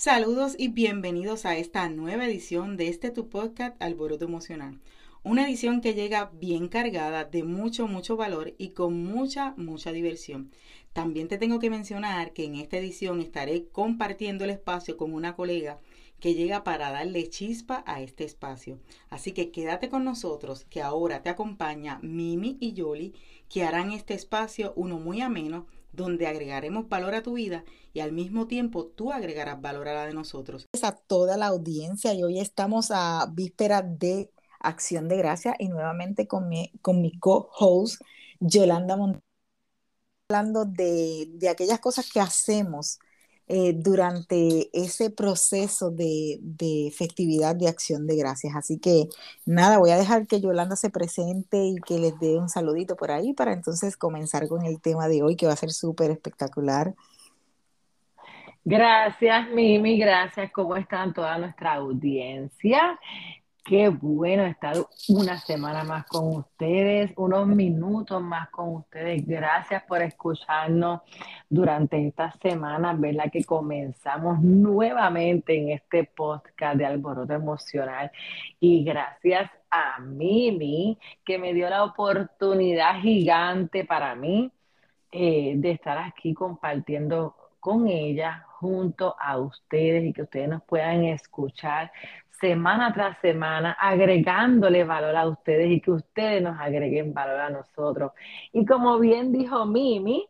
Saludos y bienvenidos a esta nueva edición de este tu podcast Alboroto Emocional. Una edición que llega bien cargada de mucho, mucho valor y con mucha, mucha diversión. También te tengo que mencionar que en esta edición estaré compartiendo el espacio con una colega que llega para darle chispa a este espacio. Así que quédate con nosotros, que ahora te acompaña Mimi y Yoli, que harán este espacio uno muy ameno, donde agregaremos valor a tu vida y al mismo tiempo tú agregarás valor a la de nosotros. A toda la audiencia y hoy estamos a víspera de Acción de Gracia y nuevamente con mi, con mi co-host Yolanda Montes, hablando de, de aquellas cosas que hacemos eh, durante ese proceso de, de, festividad de acción de gracias. Así que nada, voy a dejar que Yolanda se presente y que les dé un saludito por ahí para entonces comenzar con el tema de hoy que va a ser súper espectacular. Gracias, Mimi, gracias. ¿Cómo están toda nuestra audiencia? Qué bueno estar una semana más con ustedes, unos minutos más con ustedes. Gracias por escucharnos durante esta semana, ¿verdad? Que comenzamos nuevamente en este podcast de Alboroto Emocional. Y gracias a Mimi, que me dio la oportunidad gigante para mí eh, de estar aquí compartiendo con ella junto a ustedes y que ustedes nos puedan escuchar semana tras semana, agregándole valor a ustedes y que ustedes nos agreguen valor a nosotros. Y como bien dijo Mimi,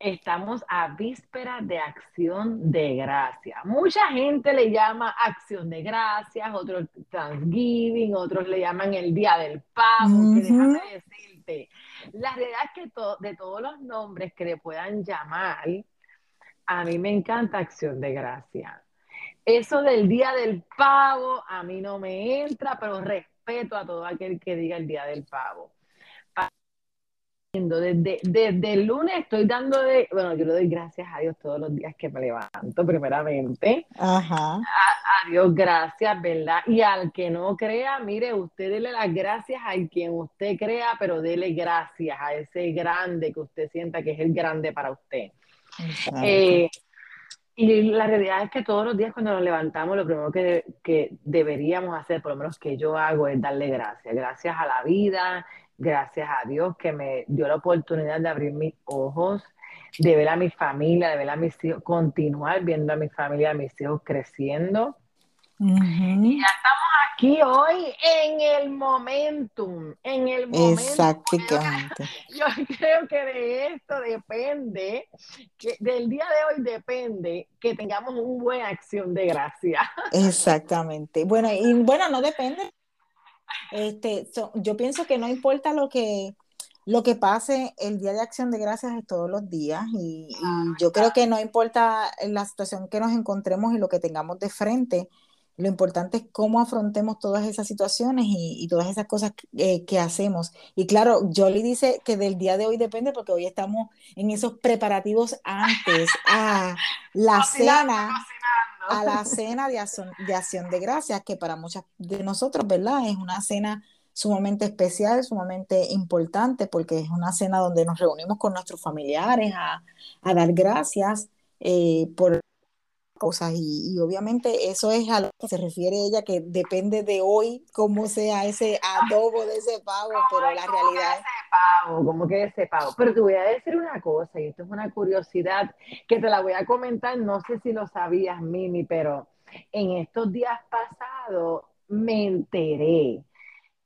estamos a víspera de acción de gracia. Mucha gente le llama acción de gracias, otros Thanksgiving, otros le llaman el Día del Pavo, que déjame decirte, la realidad es que de todos los nombres que le puedan llamar, a mí me encanta acción de gracia eso del día del pavo a mí no me entra, pero respeto a todo aquel que diga el día del pavo. Desde, desde, el lunes estoy dando de, bueno, yo le doy gracias a Dios todos los días que me levanto, primeramente. Ajá. A, Dios gracias, ¿verdad? Y al que no crea, mire, usted dele las gracias al quien usted crea, pero dele gracias a ese grande que usted sienta que es el grande para usted. Eh, y la realidad es que todos los días cuando nos levantamos, lo primero que, que, deberíamos hacer, por lo menos que yo hago, es darle gracias. Gracias a la vida, gracias a Dios que me dio la oportunidad de abrir mis ojos, de ver a mi familia, de ver a mis hijos, continuar viendo a mi familia, a mis hijos creciendo. Y ya estamos aquí hoy en el momentum, en el momento. Exactamente. Yo, creo que de esto depende, que del día de hoy depende que tengamos una buena acción de gracia. Exactamente. Bueno, y bueno, no depende. Este, yo pienso que no importa lo que lo que pase el día de acción de gracias es todos los días y, y yo creo que no importa la situación que nos encontremos y lo que tengamos de frente, lo importante es cómo afrontemos todas esas situaciones y, todas esas cosas eh, que hacemos. Y claro, Jolly dice que del día de hoy depende porque hoy estamos en esos preparativos antes a la cena, a la cena de acción, de acción de gracias, que para muchas de nosotros, ¿verdad? Es una cena sumamente especial, sumamente importante, porque es una cena donde nos reunimos con nuestros familiares a, dar gracias eh, por cosas y, obviamente eso es a lo que se refiere ella que depende de hoy cómo sea ese adobo de ese pavo, pero la realidad es pavo, cómo que ese pavo. Pero te voy a decir una cosa y esto es una curiosidad que te la voy a comentar, no sé si lo sabías Mimi, pero en estos días pasados me enteré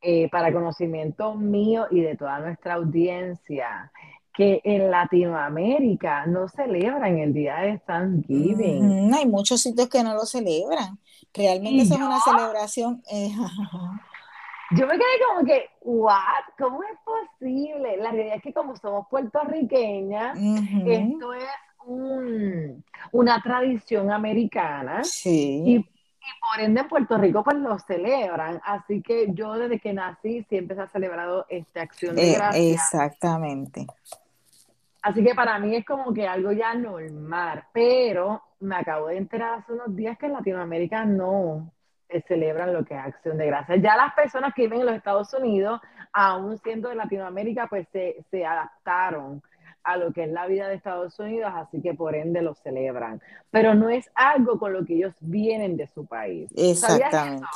eh, para conocimiento mío y de toda nuestra audiencia que en Latinoamérica no celebran el día de Thanksgiving. hay muchos sitios que no lo celebran. Realmente es una celebración. Eh, yo me quedé como que, ¿what? ¿Cómo es posible? La realidad es que como somos puertorriqueñas, esto es una tradición americana. Sí. Y, por ende en Puerto Rico pues lo celebran. Así que yo desde que nací siempre se ha celebrado esta acción de eh, exactamente. Así que para mí es como que algo ya normal, pero me acabo de enterar hace unos días que en Latinoamérica no celebran lo que es acción de gracias. Ya las personas que viven en los Estados Unidos, aún siendo de Latinoamérica, pues se, adaptaron a lo que es la vida de Estados Unidos, así que por ende lo celebran. Pero no es algo con lo que ellos vienen de su país. Exactamente.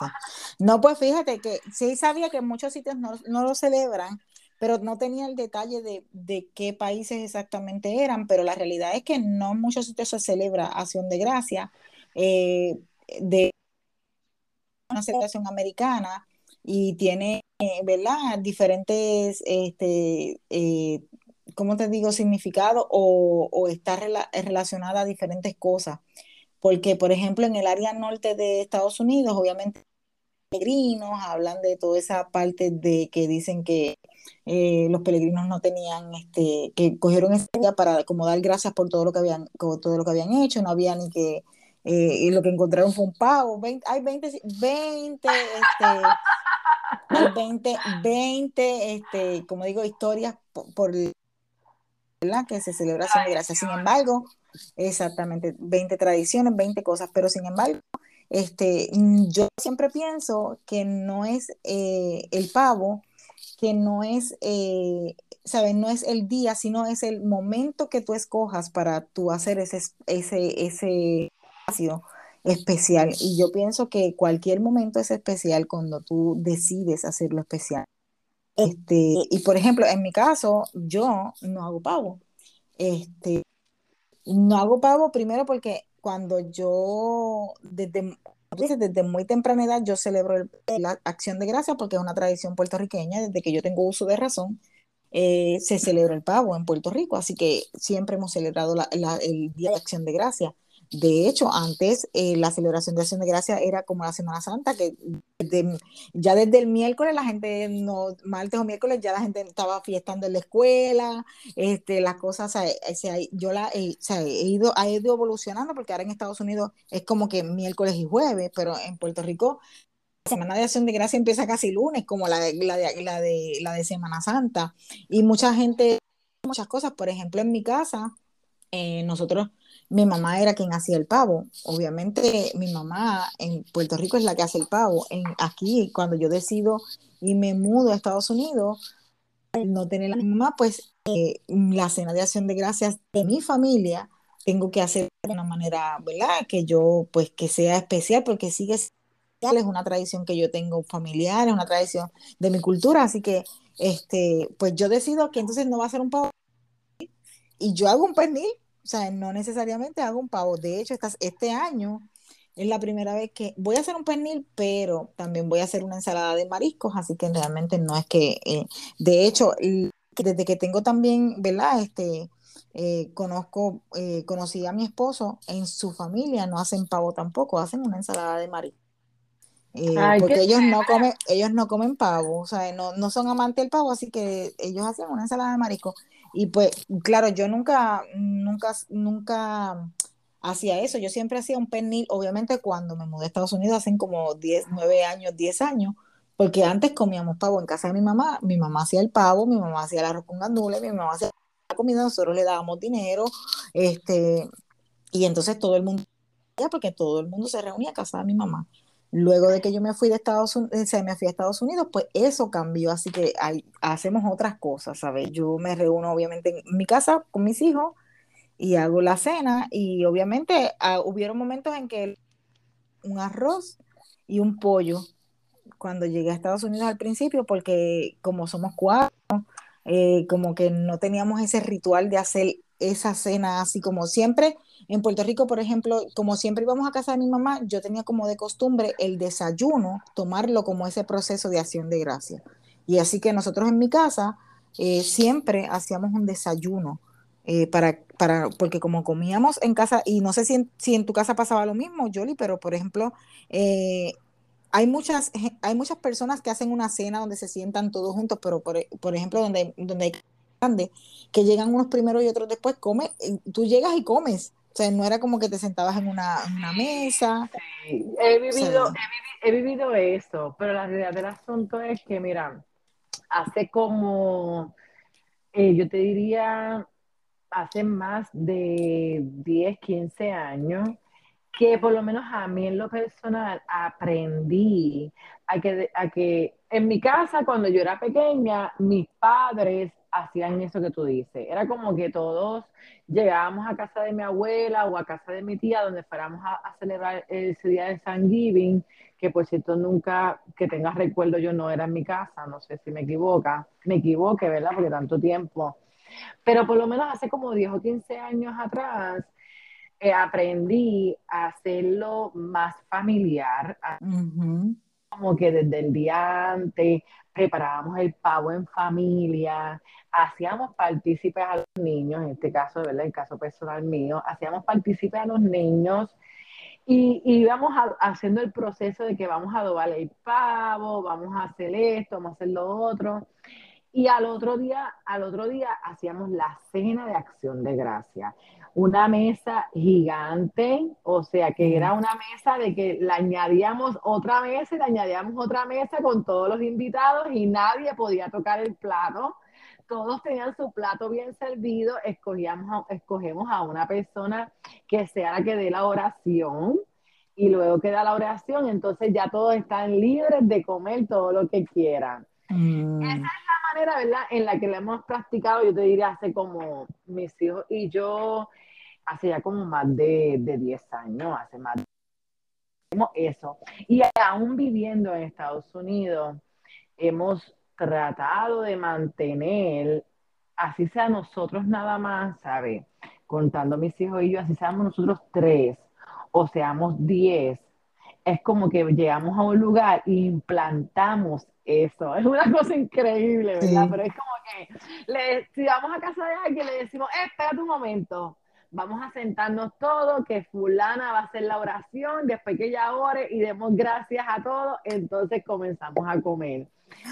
No, pues fíjate que sí sabía que en muchos sitios no, lo celebran, pero no tenía el detalle de, de, qué países exactamente eran, pero la realidad es que no en muchos sitios se celebra Acción de Gracia. Eh, de una celebración americana y tiene, ¿verdad? Diferentes, este, eh, ¿cómo te digo? Significado o, o está relacionada a diferentes cosas. Porque, por ejemplo, en el área norte de Estados Unidos, obviamente, peregrinos hablan de toda esa parte de que dicen que eh, los peregrinos no tenían, este, que cogieron ese día para como dar gracias por todo lo que habían, todo lo que habían hecho, no había ni que eh, y lo que encontraron fue un pavo. 20, hay 20, 20, este, 20, 20, este, como digo, historias por, por ¿verdad? que se celebra de gracias. Sin embargo, exactamente, 20 tradiciones, 20 cosas, pero sin embargo, este, yo siempre pienso que no es eh, el pavo, que no es, eh, ¿sabes? No es el día, sino es el momento que tú escojas para tú hacer ese, ese, ese especial. Y yo pienso que cualquier momento es especial cuando tú decides hacerlo especial. Este, y por ejemplo, en mi caso, yo no hago pavo. Este, no hago pavo primero porque cuando yo, desde, desde muy temprana edad, yo celebro la acción de gracia porque es una tradición puertorriqueña, desde que yo tengo uso de razón, eh, se celebra el pavo en Puerto Rico, así que siempre hemos celebrado el Día de Acción de Gracia. De hecho, antes eh, la celebración de Acción de Gracia era como la Semana Santa, que ya desde el miércoles la gente, no, martes o miércoles ya la gente estaba fiestando en la escuela, este, las cosas, yo la he ido, ha ido evolucionando porque ahora en Estados Unidos es como que miércoles y jueves, pero en Puerto Rico la Semana de Acción de Gracia empieza casi lunes, como la de, la de, la de, Semana Santa. Y mucha gente, muchas cosas, por ejemplo, en mi casa, eh, nosotros mi mamá era quien hacía el pavo. Obviamente mi mamá en Puerto Rico es la que hace el pavo. En, aquí, cuando yo decido y me mudo a Estados Unidos, no tener la mamá, pues eh, la cena de acción de gracias de mi familia tengo que hacer de una manera, ¿verdad? Que yo, pues, que sea especial porque sigue es una tradición que yo tengo familiar, es una tradición de mi cultura, así que, este, pues yo decido que entonces no va a ser un pavo y yo hago un pernil o sea, no necesariamente hago un pavo. De hecho, este año es la primera vez que voy a hacer un pernil, pero también voy a hacer una ensalada de mariscos, así que realmente no es que, eh, de hecho, desde que tengo también, ¿verdad? Este, eh, conozco, eh, conocí a mi esposo, en su familia no hacen pavo tampoco, hacen una ensalada de mariscos. porque ellos no comen, ellos no comen pavo, o sea, no, no son amantes del pavo, así que ellos hacen una ensalada de marisco. Y pues, claro, yo nunca, nunca, nunca hacía eso. Yo siempre hacía un pernil, obviamente cuando me mudé a Estados Unidos, hace como 10, 9 años, 10 años, porque antes comíamos pavo en casa de mi mamá. Mi mamá hacía el pavo, mi mamá hacía el arroz con gandules, mi mamá hacía la comida, nosotros le dábamos dinero, este, y entonces todo el mundo, porque todo el mundo se reunía a casa de mi mamá. Luego de que yo me fui de Estados Unidos, eh, se me fui a Estados Unidos, pues eso cambió, así que hacemos otras cosas, ¿sabes? Yo me reúno obviamente en mi casa con mis hijos y hago la cena y obviamente ah, hubieron momentos en que un arroz y un pollo cuando llegué a Estados Unidos al principio, porque como somos cuatro, eh, como que no teníamos ese ritual de hacer esa cena así como siempre en Puerto Rico, por ejemplo, como siempre íbamos a casa de mi mamá, yo tenía como de costumbre el desayuno, tomarlo como ese proceso de acción de gracia. Y así que nosotros en mi casa eh, siempre hacíamos un desayuno. Eh, para, para, porque como comíamos en casa, y no sé si en, tu casa pasaba lo mismo, Jolly, pero por ejemplo, eh, hay muchas, hay muchas personas que hacen una cena donde se sientan todos juntos, pero por, por ejemplo, donde, donde hay grandes, que llegan unos primero y otros después, come, tú llegas y comes, o sea, no era como que te sentabas en una, mesa. he, vivido, he, vivido, eso, pero la realidad del asunto es que, mira, hace como, eh, yo te diría, hace más de 10, 15 años, que por lo menos a mí en lo personal aprendí a que, a que en mi casa cuando yo era pequeña, mis padres hacían eso que tú dices. Era como que todos llegábamos a casa de mi abuela o a casa de mi tía, donde fuéramos a, celebrar ese día de San Giving, que por cierto nunca, que tengas recuerdo, yo no era en mi casa, no sé si me equivoca, me equivoque, ¿verdad? Porque tanto tiempo. Pero por lo menos hace como 10 o 15 años atrás, eh, aprendí a hacerlo más familiar, como que desde el día antes preparábamos el pavo en familia, hacíamos partícipes a los niños, en este caso, ¿verdad? El caso personal mío, hacíamos partícipes a los niños y, íbamos haciendo el proceso de que vamos a adobar el pavo, vamos a hacer esto, vamos a hacer lo otro. Y al otro día, al otro día hacíamos la cena de acción de gracia una mesa gigante, o sea que era una mesa de que le añadíamos otra mesa y le añadíamos otra mesa con todos los invitados y nadie podía tocar el plato. Todos tenían su plato bien servido, escogíamos escogemos a una persona que sea la que dé la oración y luego que da la oración, entonces ya todos están libres de comer todo lo que quieran. Mm. Esa es la manera, ¿verdad?, en la que le hemos practicado, yo te diría, hace como mis hijos y yo hace ya como más de, de 10 años, hace más de eso. Y aún viviendo en Estados Unidos, hemos tratado de mantener, así sea nosotros nada más, ¿sabe? Contando mis hijos y yo, así seamos nosotros tres o seamos diez, es como que llegamos a un lugar e implantamos eso. Es una cosa increíble, ¿verdad? Pero es como que le, si vamos a casa de alguien, le decimos, eh, espérate un momento, vamos a sentarnos todos, que fulana va a hacer la oración, después que ella ore y demos gracias a todos, entonces comenzamos a comer.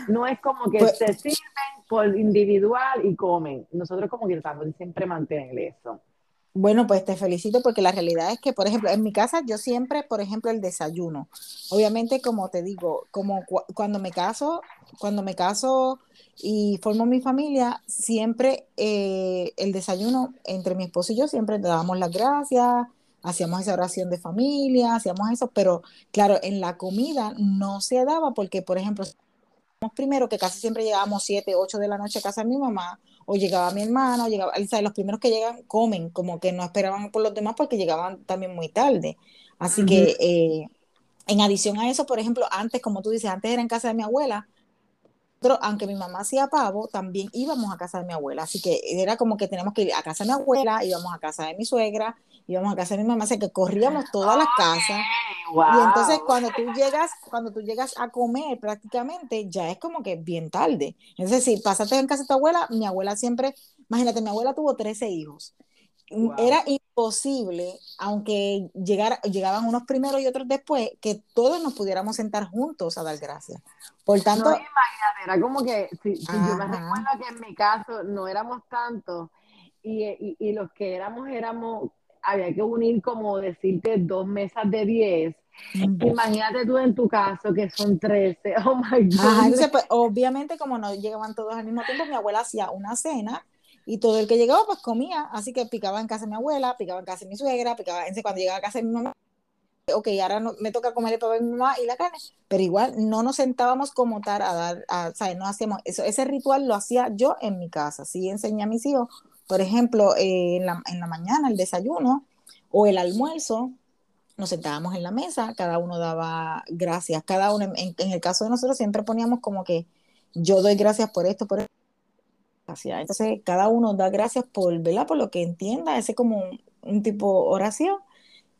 No es como que pues se sirven por individual y comen. Nosotros como que tratamos de siempre mantener eso. Bueno, pues te felicito porque la realidad es que, por ejemplo, en mi casa yo siempre, por ejemplo, el desayuno. Obviamente, como te digo, como cuando me caso, cuando me caso y formo mi familia, siempre eh, el desayuno entre mi esposo y yo siempre dábamos las gracias, hacíamos esa oración de familia, hacíamos eso, pero claro, en la comida no se daba porque, por ejemplo, primero que casi siempre llegábamos 7, 8 de la noche a casa de mi mamá o llegaba mi hermano, llegaba, los primeros que llegan comen, como que no esperaban por los demás porque llegaban también muy tarde. Así que eh, en adición a eso, por ejemplo, antes, como tú dices, antes era en casa de mi abuela, pero aunque mi mamá hacía pavo, también íbamos a casa de mi abuela. Así que era como que teníamos que ir a casa de mi abuela, íbamos a casa de mi suegra, íbamos a casa de mi mamá, así que corríamos todas las casas. Y entonces cuando tú llegas, cuando tú llegas a comer prácticamente, ya es como que bien tarde. Entonces, si pasaste en casa de tu abuela, mi abuela siempre, imagínate, mi abuela tuvo 13 hijos. Era imposible, aunque llegara, llegaban unos primero y otros después, que todos nos pudiéramos sentar juntos a dar gracias. Por tanto, no, imagínate, era como que, si, yo me recuerdo que en mi caso no éramos tantos, y, y, y, los que éramos, éramos había que unir como decirte dos mesas de 10. Imagínate tú en tu caso que son 13. Oh my God. Pues, obviamente, como no llegaban todos al mismo tiempo, mi abuela hacía una cena y todo el que llegaba pues comía. Así que picaba en casa de mi abuela, picaba en casa de mi suegra, picaba. Entonces, cuando llegaba a casa de mi mamá, ok, ahora no, me toca comer el papá de mi mamá y la carne, pero igual no nos sentábamos como tal a dar, a, ¿sabes? No hacíamos eso, ese ritual lo hacía yo en mi casa, sí enseñé a mis hijos por ejemplo, eh, en, la, en, la, mañana el desayuno o el almuerzo, nos sentábamos en la mesa, cada uno daba gracias, cada uno, en, el caso de nosotros siempre poníamos como que yo doy gracias por esto, por esto. Entonces, cada uno da gracias por, ¿verdad? Por lo que entienda, ese como un, un tipo oración.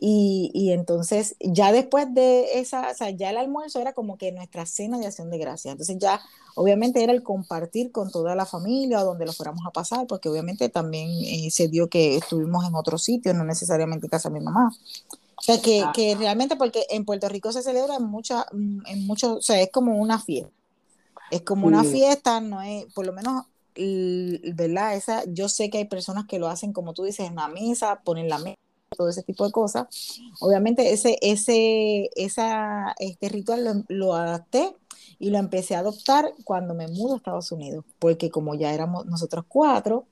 Y, y, entonces, ya después de esa, o sea, ya el almuerzo era como que nuestra cena de acción de gracias. Entonces, ya obviamente era el compartir con toda la familia, donde lo fuéramos a pasar, porque obviamente también eh, se dio que estuvimos en otro sitio, no necesariamente en casa de mi mamá. O sea, que, ah. que realmente, porque en Puerto Rico se celebra en muchas, en mucho, o sea, es como una fiesta. Es como una fiesta, no es, por lo menos ¿verdad? Esa, yo sé que hay personas que lo hacen, como tú dices, en la mesa, ponen la mesa, todo ese tipo de cosas. Obviamente ese, ese, esa, este ritual lo, adapté y lo empecé a adoptar cuando me mudo a Estados Unidos, porque como ya éramos nosotros cuatro,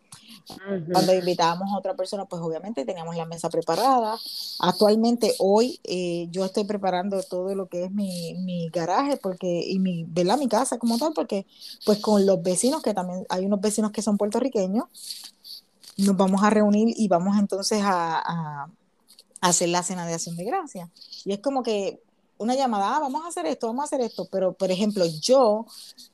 cuando invitábamos a otra persona, pues obviamente teníamos la mesa preparada. Actualmente, hoy, eh, yo estoy preparando todo lo que es mi, mi garaje porque, y mi, ¿verdad? mi casa como tal, porque pues con los vecinos, que también hay unos vecinos que son puertorriqueños, nos vamos a reunir y vamos entonces a, a, hacer la cena de acción de gracia. Y es como que una llamada, ah, vamos a hacer esto, vamos a hacer esto, pero por ejemplo, yo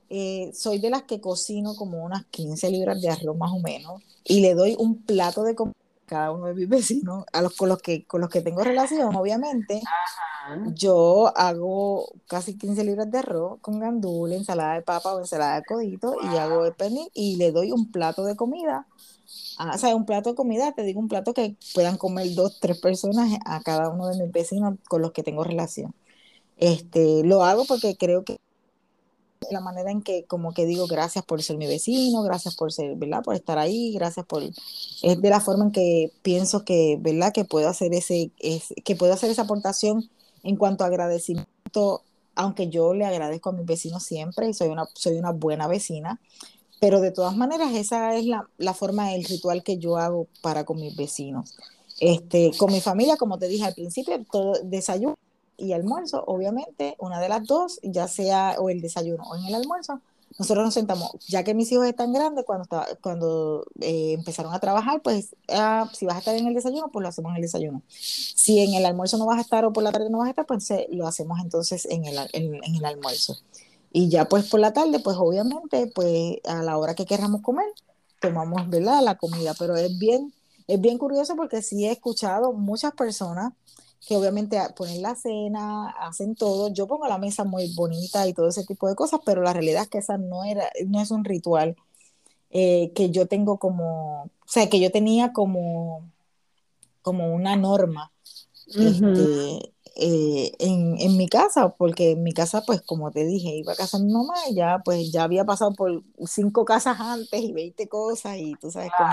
eh, soy de las que cocino como unas 15 libras de arroz más o menos y le doy un plato de comida a cada uno de mis vecinos, a los con los que, con los que tengo relación, obviamente. Yo hago casi 15 libras de arroz con gandula, ensalada de papa o ensalada de codito y hago el pernil y le doy un plato de comida o sea, un plato de comida, te digo un plato que puedan comer dos, tres personas a cada uno de mis vecinos con los que tengo relación. Este, lo hago porque creo que la manera en que como que digo gracias por ser mi vecino, gracias por ser, ¿verdad? Por estar ahí, gracias por es de la forma en que pienso que, ¿verdad? Que puedo hacer ese, que puedo hacer esa aportación en cuanto a agradecimiento, aunque yo le agradezco a mis vecinos siempre y soy una soy una buena vecina, pero de todas maneras esa es la, la forma el ritual que yo hago para con mis vecinos. Este, con mi familia, como te dije al principio, todo desayuno y almuerzo, obviamente, una de las dos, ya sea o el desayuno o en el almuerzo, nosotros nos sentamos, ya que mis hijos están grandes, cuando, cuando eh, empezaron a trabajar, pues ah, si vas a estar en el desayuno, pues lo hacemos en el desayuno. Si en el almuerzo no vas a estar o por la tarde no vas a estar, pues lo hacemos entonces en el, en el almuerzo. Y ya pues por la tarde, pues obviamente, pues a la hora que queramos comer, tomamos, ¿verdad? La comida, pero es bien, es bien curioso porque sí he escuchado muchas personas que obviamente ponen la cena, hacen todo. Yo pongo la mesa muy bonita y todo ese tipo de cosas, pero la realidad es que esa no era, no es un ritual eh, que yo tengo como, o sea, que yo tenía como, como una norma este, eh, en, en, mi casa, porque en mi casa, pues como te dije, iba a casa de mi mamá y ya, pues ya había pasado por cinco casas antes y 20 cosas y tú sabes cómo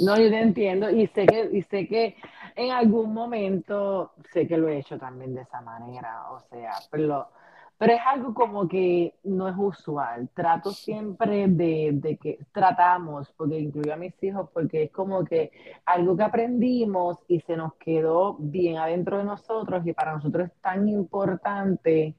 No, yo te entiendo y sé que, y sé que en algún momento sé que lo he hecho también de esa manera, o sea, pero, pero es algo como que no es usual. Trato siempre de, de que tratamos, porque incluyo a mis hijos, porque es como que algo que aprendimos y se nos quedó bien adentro de nosotros y para nosotros es tan importante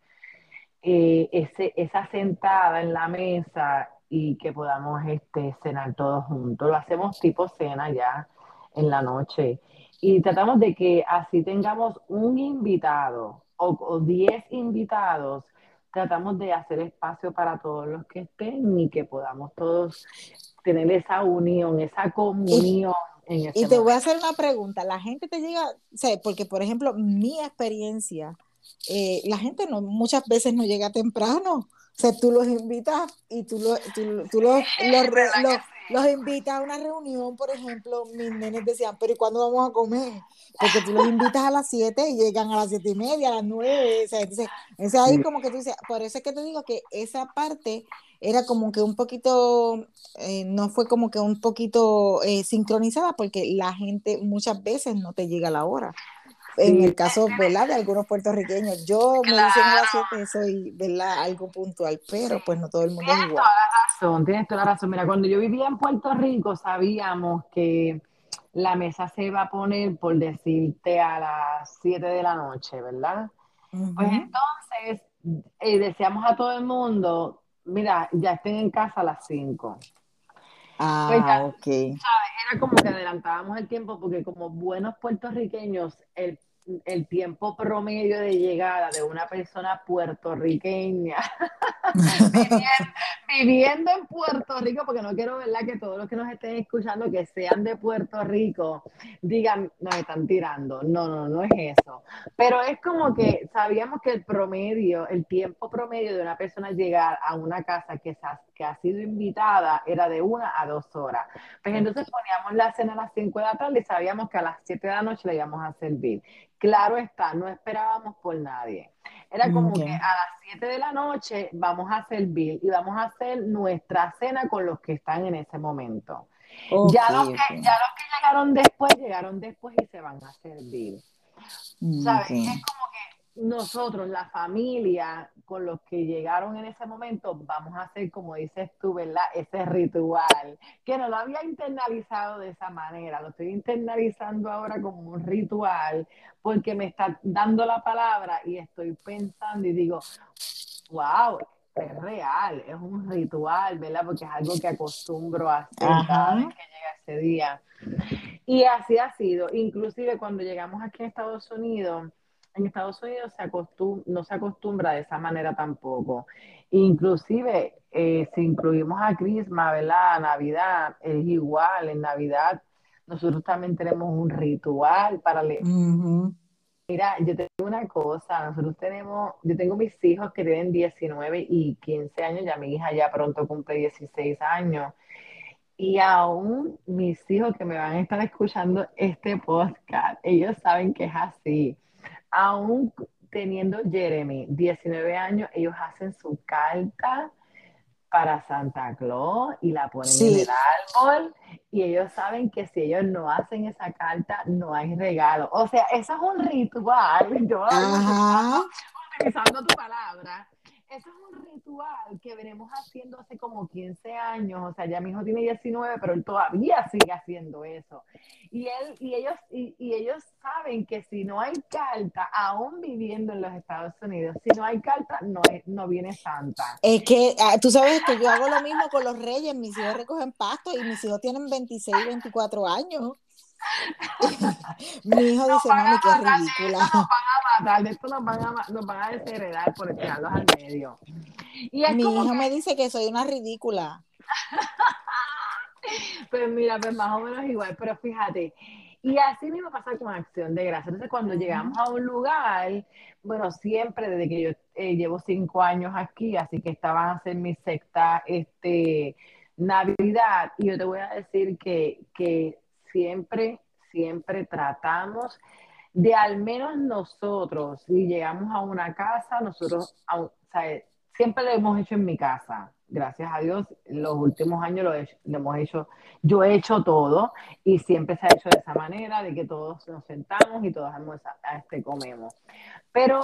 eh, ese, esa sentada en la mesa y que podamos este, cenar todos juntos. Lo hacemos tipo cena ya en la noche y tratamos de que así tengamos un invitado o, diez invitados, tratamos de hacer espacio para todos los que estén y que podamos todos tener esa unión, esa comunión. Y, y te voy a hacer una pregunta, la gente te llega, o porque por ejemplo, mi experiencia, eh, la gente no, muchas veces no llega temprano, o sea, tú los invitas y tú, lo, tú, tú los, los, los invitas a una reunión, por ejemplo, mis nenes decían, pero ¿y cuándo vamos a comer? Porque tú los invitas a las 7 y llegan a las 7 y media, a las 9, o sea, entonces, ahí como que tú dices, por eso es que te digo que esa parte era como que un poquito, eh, no fue como que un poquito eh, sincronizada, porque la gente muchas veces no te llega a la hora en el caso, ¿verdad? De algunos puertorriqueños. Yo me dicen a las 7 soy, ¿verdad? Algo puntual, pero pues no todo el mundo es igual. Tienes toda la razón, tienes toda la razón. Mira, cuando yo vivía en Puerto Rico sabíamos que la mesa se iba a poner, por decirte, a las 7 de la noche, ¿verdad? Pues entonces eh, decíamos a todo el mundo, mira, ya estén en casa a las 5. Ah, pues ok. Era como que adelantábamos el tiempo porque como buenos puertorriqueños, el el tiempo promedio de llegada de una persona puertorriqueña viviendo, en Puerto Rico, porque no quiero ¿verdad? que todos los que nos estén escuchando que sean de Puerto Rico digan, nos están tirando. No, no, no es eso. Pero es como que sabíamos que el promedio, el tiempo promedio de una persona llegar a una casa que, que ha sido invitada era de una a dos horas. Pues entonces poníamos la cena a las cinco de la tarde y sabíamos que a las siete de la noche le íbamos a servir. Claro está, no esperábamos por nadie. Era como que a las 7 de la noche vamos a servir y vamos a hacer nuestra cena con los que están en ese momento. ya, los que, ya los que llegaron después, llegaron después y se van a servir. ¿Sabes? Es como que nosotros, la familia, con los que llegaron en ese momento, vamos a hacer, como dices tú, ¿verdad? Ese ritual, que no lo había internalizado de esa manera, lo estoy internalizando ahora como un ritual, porque me está dando la palabra y estoy pensando y digo, wow, es real, es un ritual, ¿verdad? Porque es algo que acostumbro a hacer cada vez que llega ese día. Y así ha sido, inclusive cuando llegamos aquí a Estados Unidos, en Estados Unidos se no se acostumbra de esa manera tampoco. Inclusive, eh, si incluimos a Crisma, ¿verdad? Navidad es igual, en Navidad nosotros también tenemos un ritual para leer. Mira, yo tengo una cosa, nosotros tenemos, yo tengo mis hijos que tienen 19 y 15 años, ya mi hija ya pronto cumple 16 años. Y aún mis hijos que me van a estar escuchando este podcast, ellos saben que es así aún teniendo Jeremy 19 años, ellos hacen su carta para Santa Claus y la ponen en el árbol y ellos saben que si ellos no hacen esa carta no hay regalo. O sea, eso es un ritual. Yo utilizando tu palabra eso es un ritual que venimos haciendo hace como 15 años, o sea, ya mi hijo tiene 19, pero él todavía sigue haciendo eso. Y él y ellos y, ellos saben que si no hay carta, aún viviendo en los Estados Unidos, si no hay carta no no viene Santa. Es que ah, tú sabes que yo hago lo mismo con los reyes, mis hijos recogen pasto y mis hijos tienen 26, 24 años. Mi hijo dice, mami, qué ridícula. Nos van a matar, esto nos van a, nos van a desheredar por tirarlos al medio. Y Mi hijo me dice que soy una ridícula. pues mira, pues más o menos igual, pero fíjate, y así mismo pasa con acción de gracia. Entonces, cuando llegamos a un lugar, bueno, siempre desde que yo eh, llevo cinco años aquí, así que estaban a hacer mi secta este, Navidad, y yo te voy a decir que, que siempre, siempre tratamos de al menos nosotros, si llegamos a una casa, nosotros, sea, siempre lo hemos hecho en mi casa. Gracias a Dios, los últimos años lo, hemos hecho, yo he hecho todo y siempre se ha hecho de esa manera, de que todos nos sentamos y todos este, comemos. Pero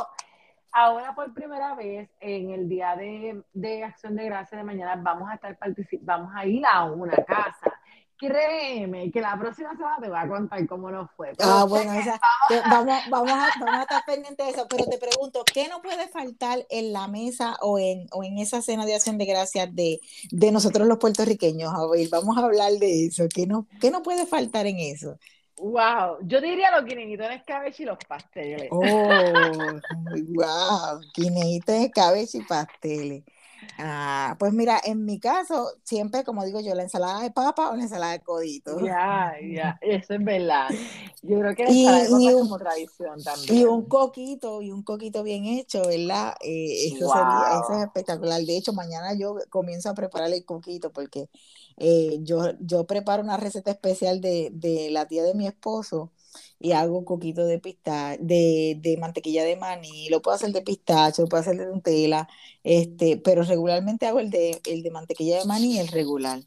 ahora por primera vez, en el día de, de Acción de Gracias de mañana, vamos a estar vamos a ir a una casa créeme que la próxima semana te voy a contar cómo nos fue. ah, bueno, vamos, vamos, a, vamos, a, estar pendientes de eso, pero te pregunto, ¿qué no puede faltar en la mesa o en, o en esa cena de acción de gracias de, de nosotros los puertorriqueños? A ver, vamos a hablar de eso. ¿Qué no, qué no puede faltar en eso? Wow, yo diría los guineitos de escabeche y los pasteles. Oh, wow, guineitos de escabeche y pasteles. Ah, pues mira, en mi caso, siempre, como digo yo, la ensalada de papa o la ensalada de codito. Ya, ya, eso es verdad. Yo creo que la ensalada de papa es como tradición también. Y un coquito, y un coquito bien hecho, ¿verdad? Eh, eso, sería, eso es espectacular. De hecho, mañana yo comienzo a preparar el coquito porque eh, yo, yo preparo una receta especial de, de la tía de mi esposo y hago coquito de pistacho, de, de, mantequilla de maní, lo puedo hacer de pistacho, lo puedo hacer de Nutella, este, pero regularmente hago el de, el de mantequilla de maní, el regular,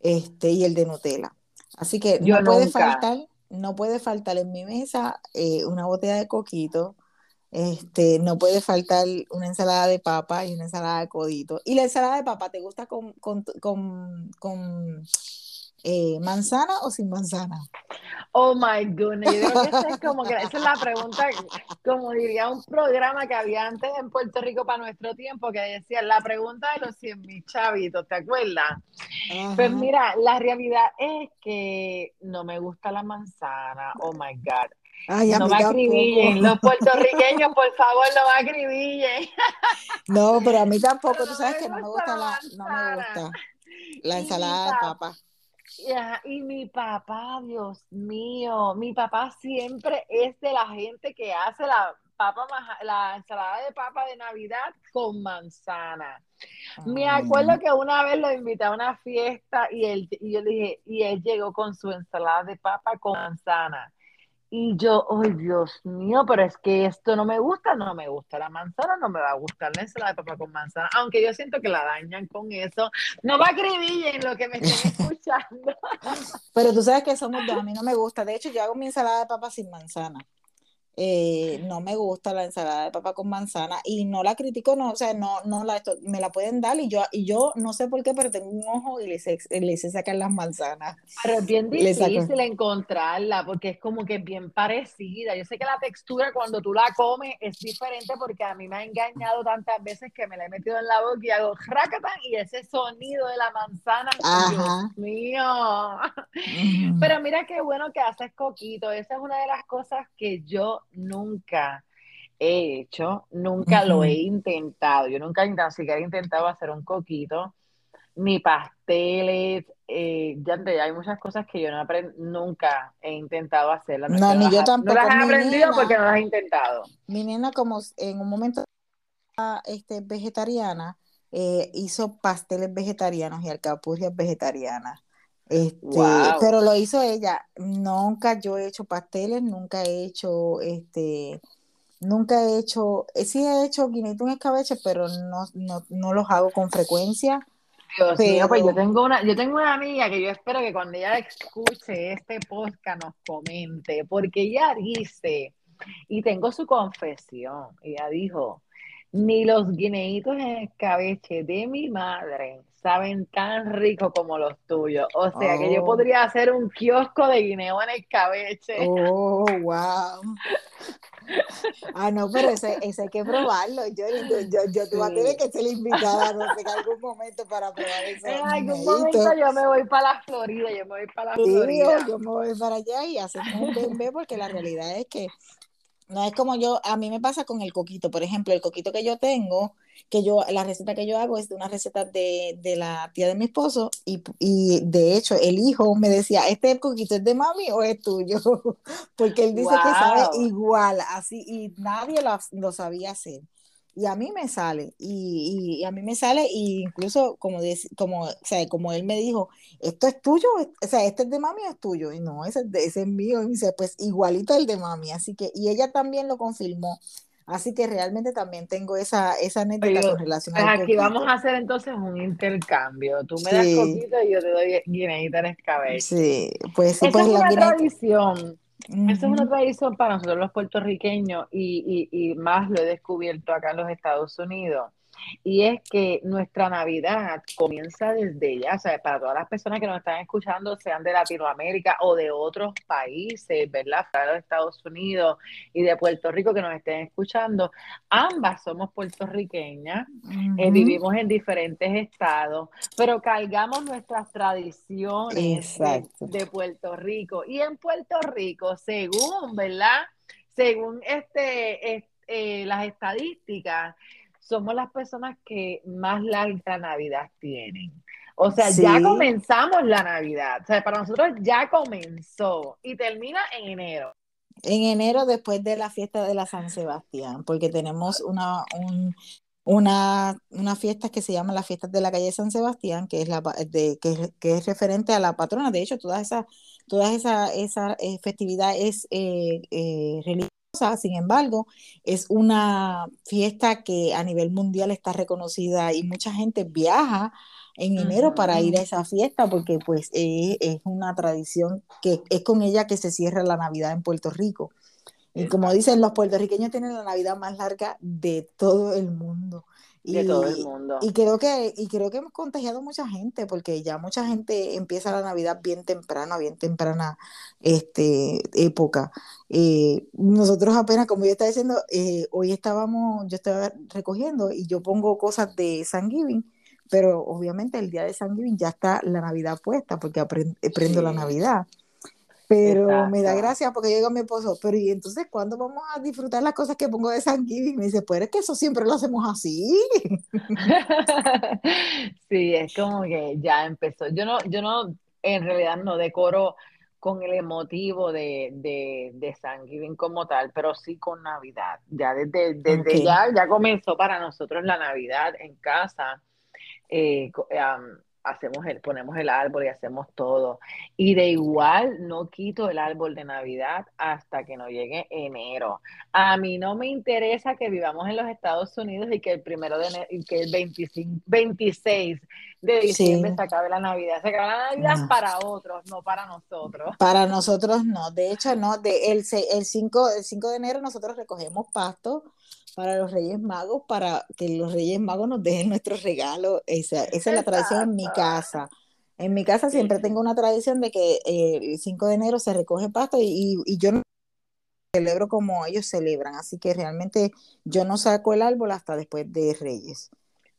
este, y el de Nutella. Así que no puede faltar, no puede faltar en mi mesa eh, una botella de coquito, este, no puede faltar una ensalada de papa y una ensalada de codito. Y la ensalada de papa, ¿te gusta con, con, con, con eh, ¿manzana o sin manzana? Oh my goodness, yo creo que esa es como que esa es la pregunta, como diría un programa que había antes en Puerto Rico para nuestro tiempo, que decía la pregunta de los 100 mil chavitos, ¿te acuerdas? Pues mira, la realidad es que no me gusta la manzana, oh my God. no me acribillen, los puertorriqueños, por favor, no me acribillen. No, pero a mí tampoco, tú sabes que no me gusta la, no me gusta la ensalada de papa y mi papá, Dios mío, mi papá siempre es de la gente que hace la papa la ensalada de papa de Navidad con manzana. Me acuerdo que una vez lo invité a una fiesta y él y yo dije, y él llegó con su ensalada de papa con manzana. Y yo, ¡ay, Dios mío! Pero es que esto no me gusta, no me gusta la manzana, no me va a gustar la ensalada de papa con manzana, aunque yo siento que la dañan con eso. No va a en lo que me estén escuchando. Pero tú sabes que somos dos, a mí no me gusta. De hecho, yo hago mi ensalada de papa sin manzana. Eh, no me gusta la ensalada de papa con manzana y no la critico, no, o sea, no, no la, me la pueden dar y yo, y yo no sé por qué, pero tengo un ojo y le sé, le sacar las manzanas. Pero es bien difícil encontrarla porque es como que bien parecida. Yo sé que la textura cuando tú la comes es diferente porque a mí me ha engañado tantas veces que me la he metido en la boca y hago racatan y ese sonido de la manzana, Dios mío. Pero mira qué bueno que haces coquito. Esa es una de las cosas que yo nunca he hecho, nunca lo he intentado. Yo nunca ni siquiera he intentado hacer un coquito, ni pasteles. Eh, ya hay muchas cosas que yo no nunca he intentado hacerlas. No, ni yo tampoco. No las he aprendido porque no las he intentado. Mi nena, como en un momento este, vegetariana, eh, hizo pasteles vegetarianos y alcapurrias vegetarianas. Este, pero lo hizo ella. Nunca yo he hecho pasteles, nunca he hecho este, nunca he hecho, eh, sí he hecho guinito en escabeche, pero no, no, no los hago con frecuencia. Dios mío, pues yo tengo una, yo tengo una amiga que yo espero que cuando ella escuche este podcast nos comente, porque ella dice, y tengo su confesión, ella dijo, ni los guineitos en escabeche de mi madre saben tan rico como los tuyos. O sea que yo oh. podría hacer un kiosco de guineo en escabeche. Oh, wow. Ah, no, pero ese, ese hay que probarlo. Yo, yo, yo, tú vas a tener que ser invitada no sé, en algún momento para probar eso. En algún momento yo me voy para la Florida, yo me voy para la Florida. Yo me voy para allá y hacemos un bebé porque la realidad es que no es como yo, a mí me pasa con el coquito, por ejemplo, el coquito que yo tengo, que yo, la receta que yo hago es de una receta de, de la tía de mi esposo y, y, de hecho el hijo me decía, ¿este coquito es de mami o es tuyo? Porque él dice que sabe igual, así, y nadie lo, lo sabía hacer y a mí me sale, y, y, a mí me sale, y incluso como, como, o sea, como él me dijo, esto es tuyo, o sea, este es de mami o es tuyo, y no, ese, ese es mío, y me dice, pues igualito el de mami, así que, y ella también lo confirmó, así que realmente también tengo esa, esa anécdota con relación pues aquí vamos a hacer entonces un intercambio, tú me das coquito y yo te doy guineita en escabeche. Sí, pues sí, pues es una tradición esa es una tradición para nosotros los puertorriqueños y, y, y, más lo he descubierto acá en los Estados Unidos y es que nuestra Navidad comienza desde ya, o sea, para todas las personas que nos están escuchando, sean de Latinoamérica o de otros países, ¿verdad? Fuera de los Estados Unidos y de Puerto Rico que nos estén escuchando, ambas somos puertorriqueñas, eh, vivimos en diferentes estados, pero cargamos nuestras tradiciones de, Puerto Rico. Y en Puerto Rico, según, ¿verdad? Según este, eh, las estadísticas, somos las personas que más larga Navidad tienen. O sea, ya comenzamos la Navidad. O sea, para nosotros ya comenzó y termina en enero. En enero después de la fiesta de la San Sebastián, porque tenemos una, una, una fiesta que se llama la fiesta de la calle San Sebastián, que es, la, de, que, que es referente a la patrona. De hecho, todas esas toda esa, esa eh, festividad es eh, eh, religiosa sin embargo, es una fiesta que a nivel mundial está reconocida y mucha gente viaja en enero para ir a esa fiesta porque pues es, una tradición que es con ella que se cierra la Navidad en Puerto Rico. Y como dicen, los puertorriqueños tienen la Navidad más larga de todo el mundo de y, todo el mundo. Y creo que, y creo que hemos contagiado mucha gente, porque ya mucha gente empieza la Navidad bien temprana, bien temprana este, época. Eh, nosotros apenas, como yo estaba diciendo, eh, hoy estábamos, yo estaba recogiendo y yo pongo cosas de San Giving, pero obviamente el día de San Giving ya está la Navidad puesta, porque prendo la Navidad. Pero me da gracia porque yo digo a mi esposo, pero ¿y entonces cuándo vamos a disfrutar las cosas que pongo de San Y Me dice, pues es que eso siempre lo hacemos así. sí, es como que ya empezó. Yo no, yo no, en realidad no decoro con el emotivo de, de, de San como tal, pero sí con Navidad. Ya desde, desde ya, ya comenzó para nosotros la Navidad en casa. Eh, hacemos el, ponemos el árbol y hacemos todo. Y de igual no quito el árbol de Navidad hasta que no llegue enero. A mí no me interesa que vivamos en los Estados Unidos y que el primero de enero, que el 25, 26 de diciembre se acabe la Navidad. Se acaba la Navidad para otros, no para nosotros. Para nosotros no. De hecho, no, de el, el, 5, el 5 de enero nosotros recogemos pasto para los Reyes Magos, para que los Reyes Magos nos dejen nuestros regalos. Esa, esa es la tradición en mi casa. En mi casa siempre tengo una tradición de que eh, el 5 de enero se recoge pasto y, y, yo no celebro como ellos celebran, así que realmente yo no saco el árbol hasta después de Reyes.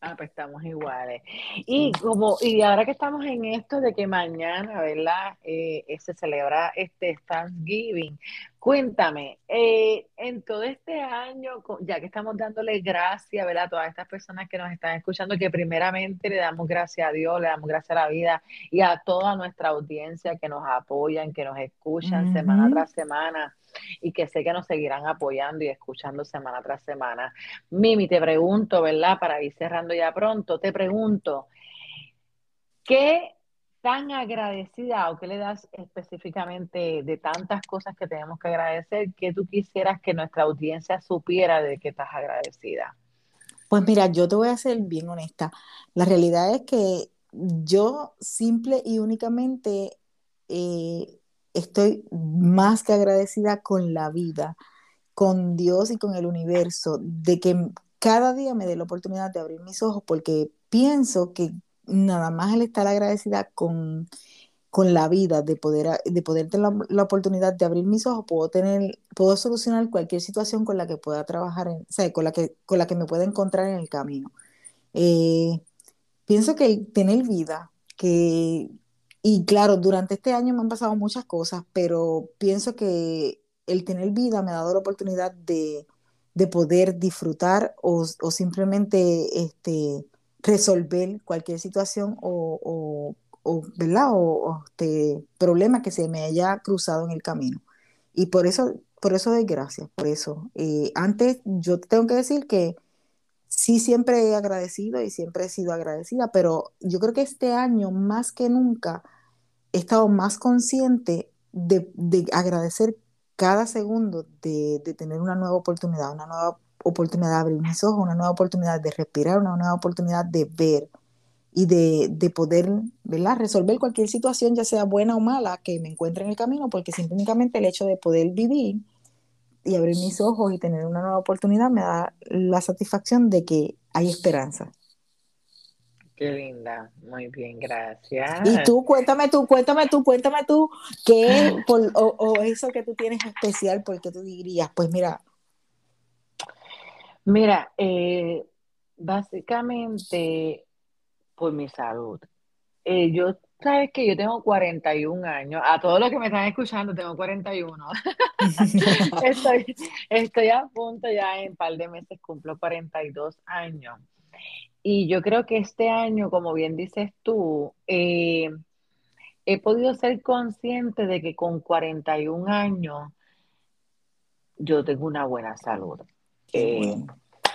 Ah, pues estamos iguales. Y como, y ahora que estamos en esto de que mañana, ¿verdad? Eh, se celebra este Thanksgiving. Cuéntame, eh, en todo este año, ya que estamos dándole gracias, ¿verdad? A todas estas personas que nos están escuchando, que primeramente le damos gracias a Dios, le damos gracias a la vida y a toda nuestra audiencia que nos apoyan, que nos escuchan semana tras semana y que sé que nos seguirán apoyando y escuchando semana tras semana. Mimi, te pregunto, ¿verdad? Para ir cerrando ya pronto, te pregunto, ¿qué tan agradecida o qué le das específicamente de tantas cosas que tenemos que agradecer que tú quisieras que nuestra audiencia supiera de que estás agradecida? Pues mira, yo te voy a ser bien honesta. La realidad es que yo simple y únicamente eh, estoy más que agradecida con la vida, con Dios y con el universo, de que cada día me dé la oportunidad de abrir mis ojos, porque pienso que nada más el estar agradecida con, con la vida, de poder, de poder tener la, oportunidad de abrir mis ojos, puedo, tener, puedo solucionar cualquier situación con la que pueda trabajar, o sea, con la que, con la que me pueda encontrar en el camino. Eh, pienso que tener vida, que, y claro, durante este año me han pasado muchas cosas, pero pienso que el tener vida me ha dado la oportunidad de, poder disfrutar o, simplemente este, resolver cualquier situación o, ¿verdad? o, este, problema que se me haya cruzado en el camino. Y por eso, por eso doy gracias, por eso. Eh, antes yo tengo que decir que sí siempre he agradecido y siempre he sido agradecida, pero yo creo que este año más que nunca he estado más consciente de, agradecer cada segundo de, tener una nueva oportunidad, una nueva oportunidad de abrir mis ojos, una nueva oportunidad de respirar, una nueva oportunidad de ver y de, poder resolver cualquier situación, ya sea buena o mala, que me encuentre en el camino, porque simplemente el hecho de poder vivir y abrir mis ojos y tener una nueva oportunidad me da la satisfacción de que hay esperanza. Qué linda, muy bien, gracias. Y tú, cuéntame tú, cuéntame tú, cuéntame tú, ¿qué por, o, eso que tú tienes especial, porque tú dirías, pues mira. Mira, eh, básicamente por mi salud. Eh, yo, sabes que yo tengo 41 años, a todos los que me están escuchando, tengo 41. estoy, estoy a punto ya, en un par de meses cumplo 42 años. Y yo creo que este año, como bien dices tú, eh, he podido ser consciente de que con 41 años yo tengo una buena salud. Eh,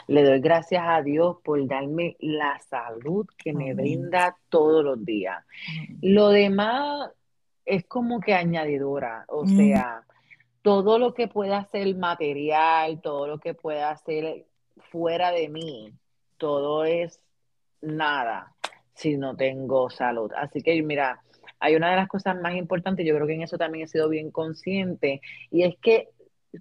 le doy gracias a Dios por darme la salud que me brinda todos los días. Lo demás es como que añadidura, o sea, todo lo que pueda ser material, todo lo que pueda ser fuera de mí, todo es nada si no tengo salud. Así que mira, hay una de las cosas más importantes, yo creo que en eso también he sido bien consciente, y es que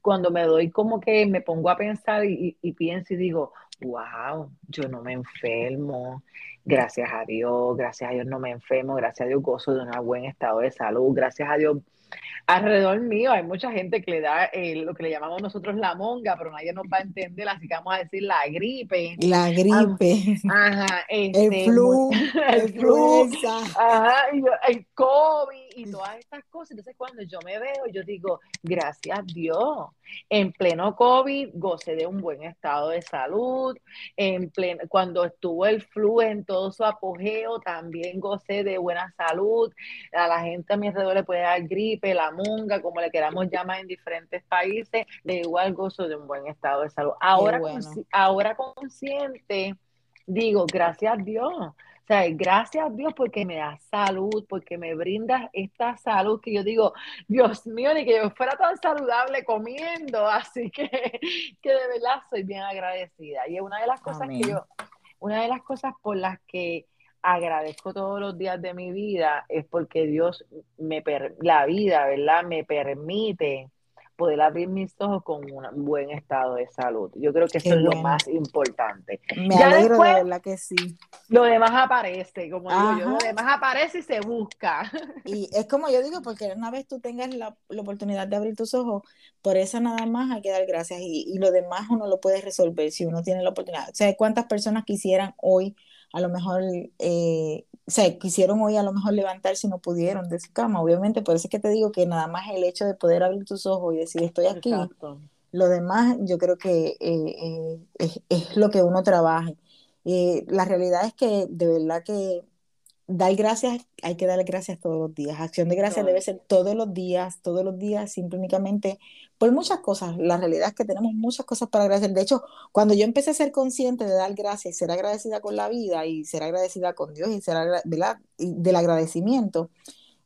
cuando me doy como que me pongo a pensar y, pienso y digo, wow, yo no me enfermo, gracias a Dios, gracias a Dios no me enfermo, gracias a Dios gozo de un buen estado de salud, gracias a Dios alrededor mío hay mucha gente que le da eh, lo que le llamamos nosotros la monga, pero nadie nos va a entender, así que vamos a decir la gripe. La gripe. ajá, el este, flu, el flu, ajá, el COVID y todas estas cosas. Entonces, cuando yo me veo, yo digo, gracias a Dios. En pleno COVID gocé de un buen estado de salud. En pleno, cuando estuvo el flu en todo su apogeo, también gocé de buena salud. A la gente a mi alrededor le puede dar gripe, la monga, como le queramos llamar en diferentes países, de igual gozo de un buen estado de salud. Ahora, ahora consciente, digo, gracias a Dios sea, gracias a Dios porque me da salud, porque me brinda esta salud que yo digo, Dios mío, ni que yo fuera tan saludable comiendo, así que, que de verdad soy bien agradecida. Y es una de las cosas que yo, una de las cosas por las que agradezco todos los días de mi vida es porque Dios me, la vida, ¿verdad? Me permite poder abrir mis ojos con un buen estado de salud. Yo creo que eso es lo más importante. Me alegro de verdad que sí. Lo demás aparece, como digo yo, lo demás aparece y se busca. Y es como yo digo, porque una vez tú tengas la, oportunidad de abrir tus ojos, por eso nada más hay que dar gracias y, y lo demás uno lo puede resolver si uno tiene la oportunidad. O sea, ¿cuántas personas quisieran hoy a lo mejor, eh, o sea, quisieron hoy a lo mejor levantarse y no pudieron de su cama. Obviamente, por eso es que te digo que nada más el hecho de poder abrir tus ojos y decir estoy aquí, lo demás yo creo que eh, eh, es, lo que uno trabaja. la realidad es que de verdad que dar gracias, hay que darle gracias todos los días. Acción de gracias debe ser todos los días, todos los días, simplemente por muchas cosas. La realidad es que tenemos muchas cosas para agradecer. De hecho, cuando yo empecé a ser consciente de dar gracias y ser agradecida con la vida y ser agradecida con Dios y ser ¿verdad? Y del agradecimiento,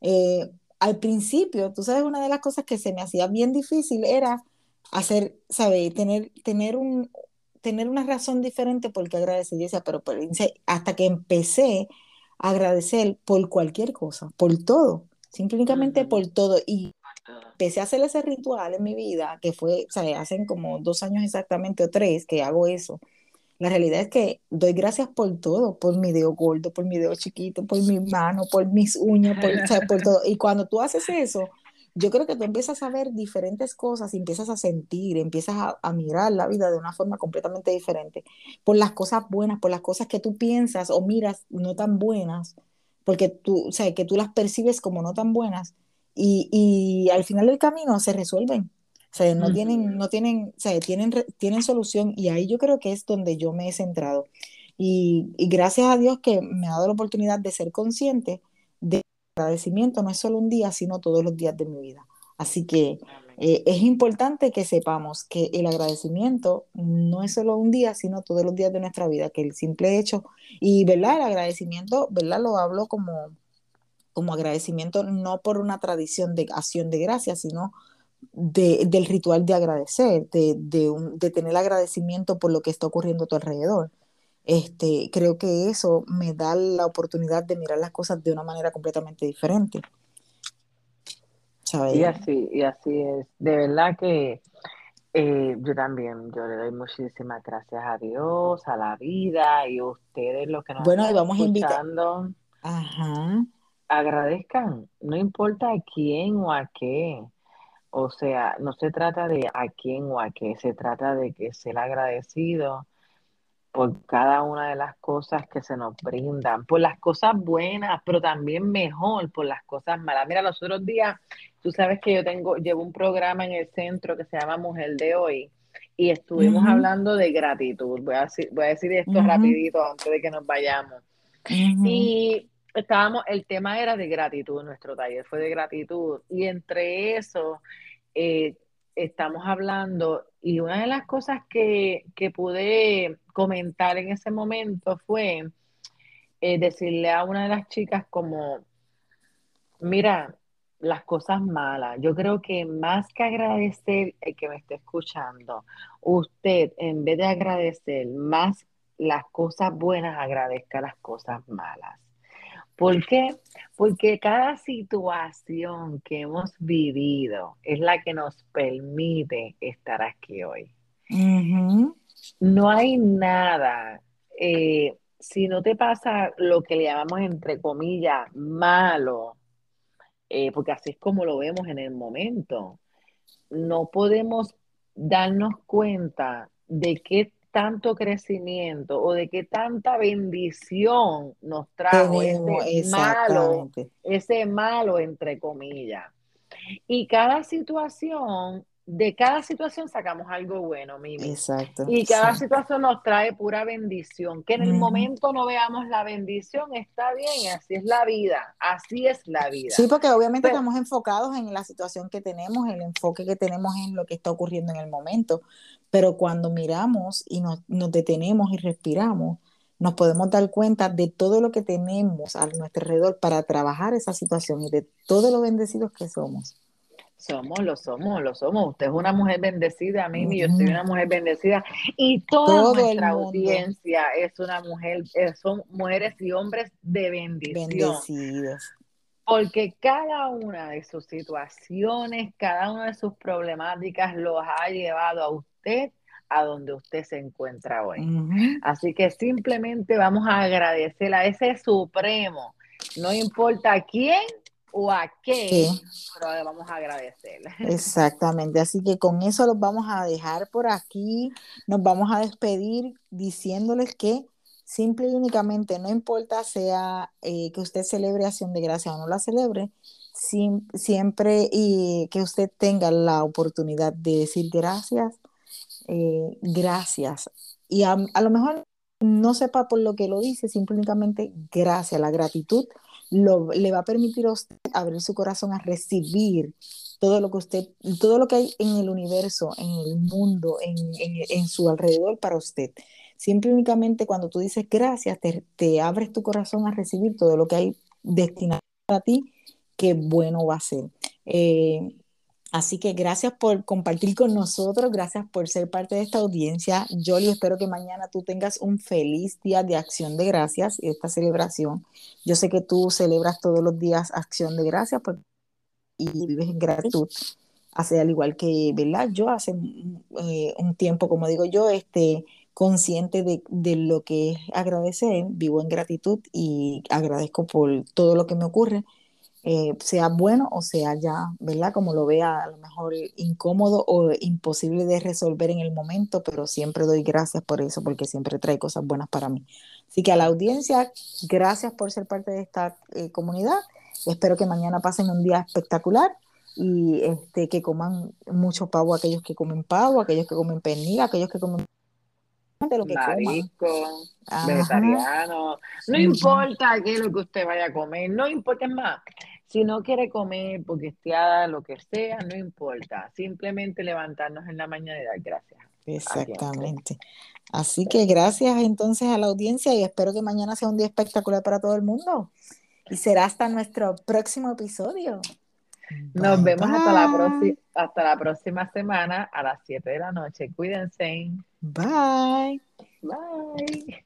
eh, al principio, tú sabes, una de las cosas que se me hacía bien difícil era hacer, ¿sabes? Tener, tener un, tener una razón diferente por qué agradecer. Yo decía, pero, pero hasta que empecé agradecer por cualquier cosa, por todo, simplemente por todo. Y empecé a hacer ese ritual en mi vida, que fue, o sea, hacen como dos años exactamente o tres que hago eso. La realidad es que doy gracias por todo, por mi dedo gordo, por mi dedo chiquito, por mi mano, por mis uñas, por, por todo. Y cuando tú haces eso, yo creo que tú empiezas a ver diferentes cosas, y empiezas a sentir, empiezas a, mirar la vida de una forma completamente diferente, por las cosas buenas, por las cosas que tú piensas o miras no tan buenas, porque tú, o sea, que tú las percibes como no tan buenas y, y al final del camino se resuelven. O sea, no tienen, no tienen, o sea, tienen, tienen solución y ahí yo creo que es donde yo me he centrado. Y, y gracias a Dios que me ha dado la oportunidad de ser consciente de agradecimiento no es solo un día, sino todos los días de mi vida. Así que eh, es importante que sepamos que el agradecimiento no es solo un día, sino todos los días de nuestra vida, que el simple hecho, y verdad, el agradecimiento, verdad, lo hablo como, como agradecimiento no por una tradición de acción de gracias, sino de, del ritual de agradecer, de, de, un, de tener agradecimiento por lo que está ocurriendo a tu alrededor. Este, creo que eso me da la oportunidad de mirar las cosas de una manera completamente diferente. Y así, y así es. De verdad que eh, yo también, yo le doy muchísimas gracias a Dios, a la vida y a ustedes los que nos bueno, están vamos escuchando. Ajá. Agradezcan, no importa a quién o a qué. O sea, no se trata de a quién o a qué, se trata de que ser agradecido por cada una de las cosas que se nos brindan, por las cosas buenas, pero también mejor por las cosas malas. Mira, los otros días, tú sabes que yo tengo, llevo un programa en el centro que se llama Mujer de Hoy y estuvimos hablando de gratitud. Voy a decir, voy a decir esto rapidito antes de que nos vayamos. Y estábamos, el tema era de gratitud, nuestro taller fue de gratitud y entre eso eh, estamos hablando y una de las cosas que, que pude comentar en ese momento fue eh, decirle a una de las chicas como, mira, las cosas malas. Yo creo que más que agradecer el que me esté escuchando, usted en vez de agradecer más las cosas buenas, agradezca las cosas malas. ¿Por qué? Porque cada situación que hemos vivido es la que nos permite estar aquí hoy. No hay nada, eh, si no te pasa lo que le llamamos entre comillas malo, eh, porque así es como lo vemos en el momento, no podemos darnos cuenta de qué tanto crecimiento o de qué tanta bendición nos trajo ese malo, ese malo entre comillas. Y cada situación de cada situación sacamos algo bueno, Mimi. Exacto. Y cada situación nos trae pura bendición. Que en el momento no veamos la bendición, está bien, así es la vida, así es la vida. Sí, porque obviamente estamos enfocados en la situación que tenemos, el enfoque que tenemos en lo que está ocurriendo en el momento, pero cuando miramos y nos, nos detenemos y respiramos, nos podemos dar cuenta de todo lo que tenemos a nuestro alrededor para trabajar esa situación y de todos los bendecidos que somos. Somos, lo somos, lo somos. Usted es una mujer bendecida, Mimi, yo soy una mujer bendecida y toda nuestra audiencia es una mujer, eh, son mujeres y hombres de bendición. Bendecidos. Porque cada una de sus situaciones, cada una de sus problemáticas los ha llevado a usted a donde usted se encuentra hoy. Así que simplemente vamos a agradecer a ese supremo, no importa quién o a qué, pero le vamos a agradecer. Exactamente, así que con eso los vamos a dejar por aquí, nos vamos a despedir diciéndoles que simple y únicamente, no importa sea eh, que usted celebre acción de gracia o no la celebre, siempre y que usted tenga la oportunidad de decir gracias, eh, gracias. Y a, lo mejor no sepa por lo que lo dice, simplemente gracias, la gratitud lo, le va a permitir a usted abrir su corazón a recibir todo lo que usted, todo lo que hay en el universo, en el mundo, en, en su alrededor para usted. Siempre únicamente cuando tú dices gracias, te, abres tu corazón a recibir todo lo que hay destinado para ti, qué bueno va a ser. Eh, así que gracias por compartir con nosotros, gracias por ser parte de esta audiencia. Yoli, espero que mañana tú tengas un feliz día de acción de gracias y esta celebración. Yo sé que tú celebras todos los días acción de gracias y vives en gratitud. Hace al igual que, ¿verdad? Yo hace eh, un tiempo, como digo yo, este, consciente de, lo que es agradecer, vivo en gratitud y agradezco por todo lo que me ocurre, eh, sea bueno o sea ya, ¿verdad? Como lo vea a lo mejor incómodo o imposible de resolver en el momento, pero siempre doy gracias por eso, porque siempre trae cosas buenas para mí. Así que a la audiencia, gracias por ser parte de esta eh, comunidad. Espero que mañana pasen un día espectacular y este, que coman mucho pavo aquellos que comen pavo, aquellos que comen pernil, aquellos que comen de lo que Marisco, vegetariano, no importa qué es lo que usted vaya a comer, no importa más. Si no quiere comer porque esté lo que sea, no importa. Simplemente levantarnos en la mañana y dar gracias. Exactamente. Así que gracias entonces a la audiencia y espero que mañana sea un día espectacular para todo el mundo. Y será hasta nuestro próximo episodio. Nos vemos hasta la, hasta la próxima semana a las 7 de la noche. Cuídense. Bye. Bye.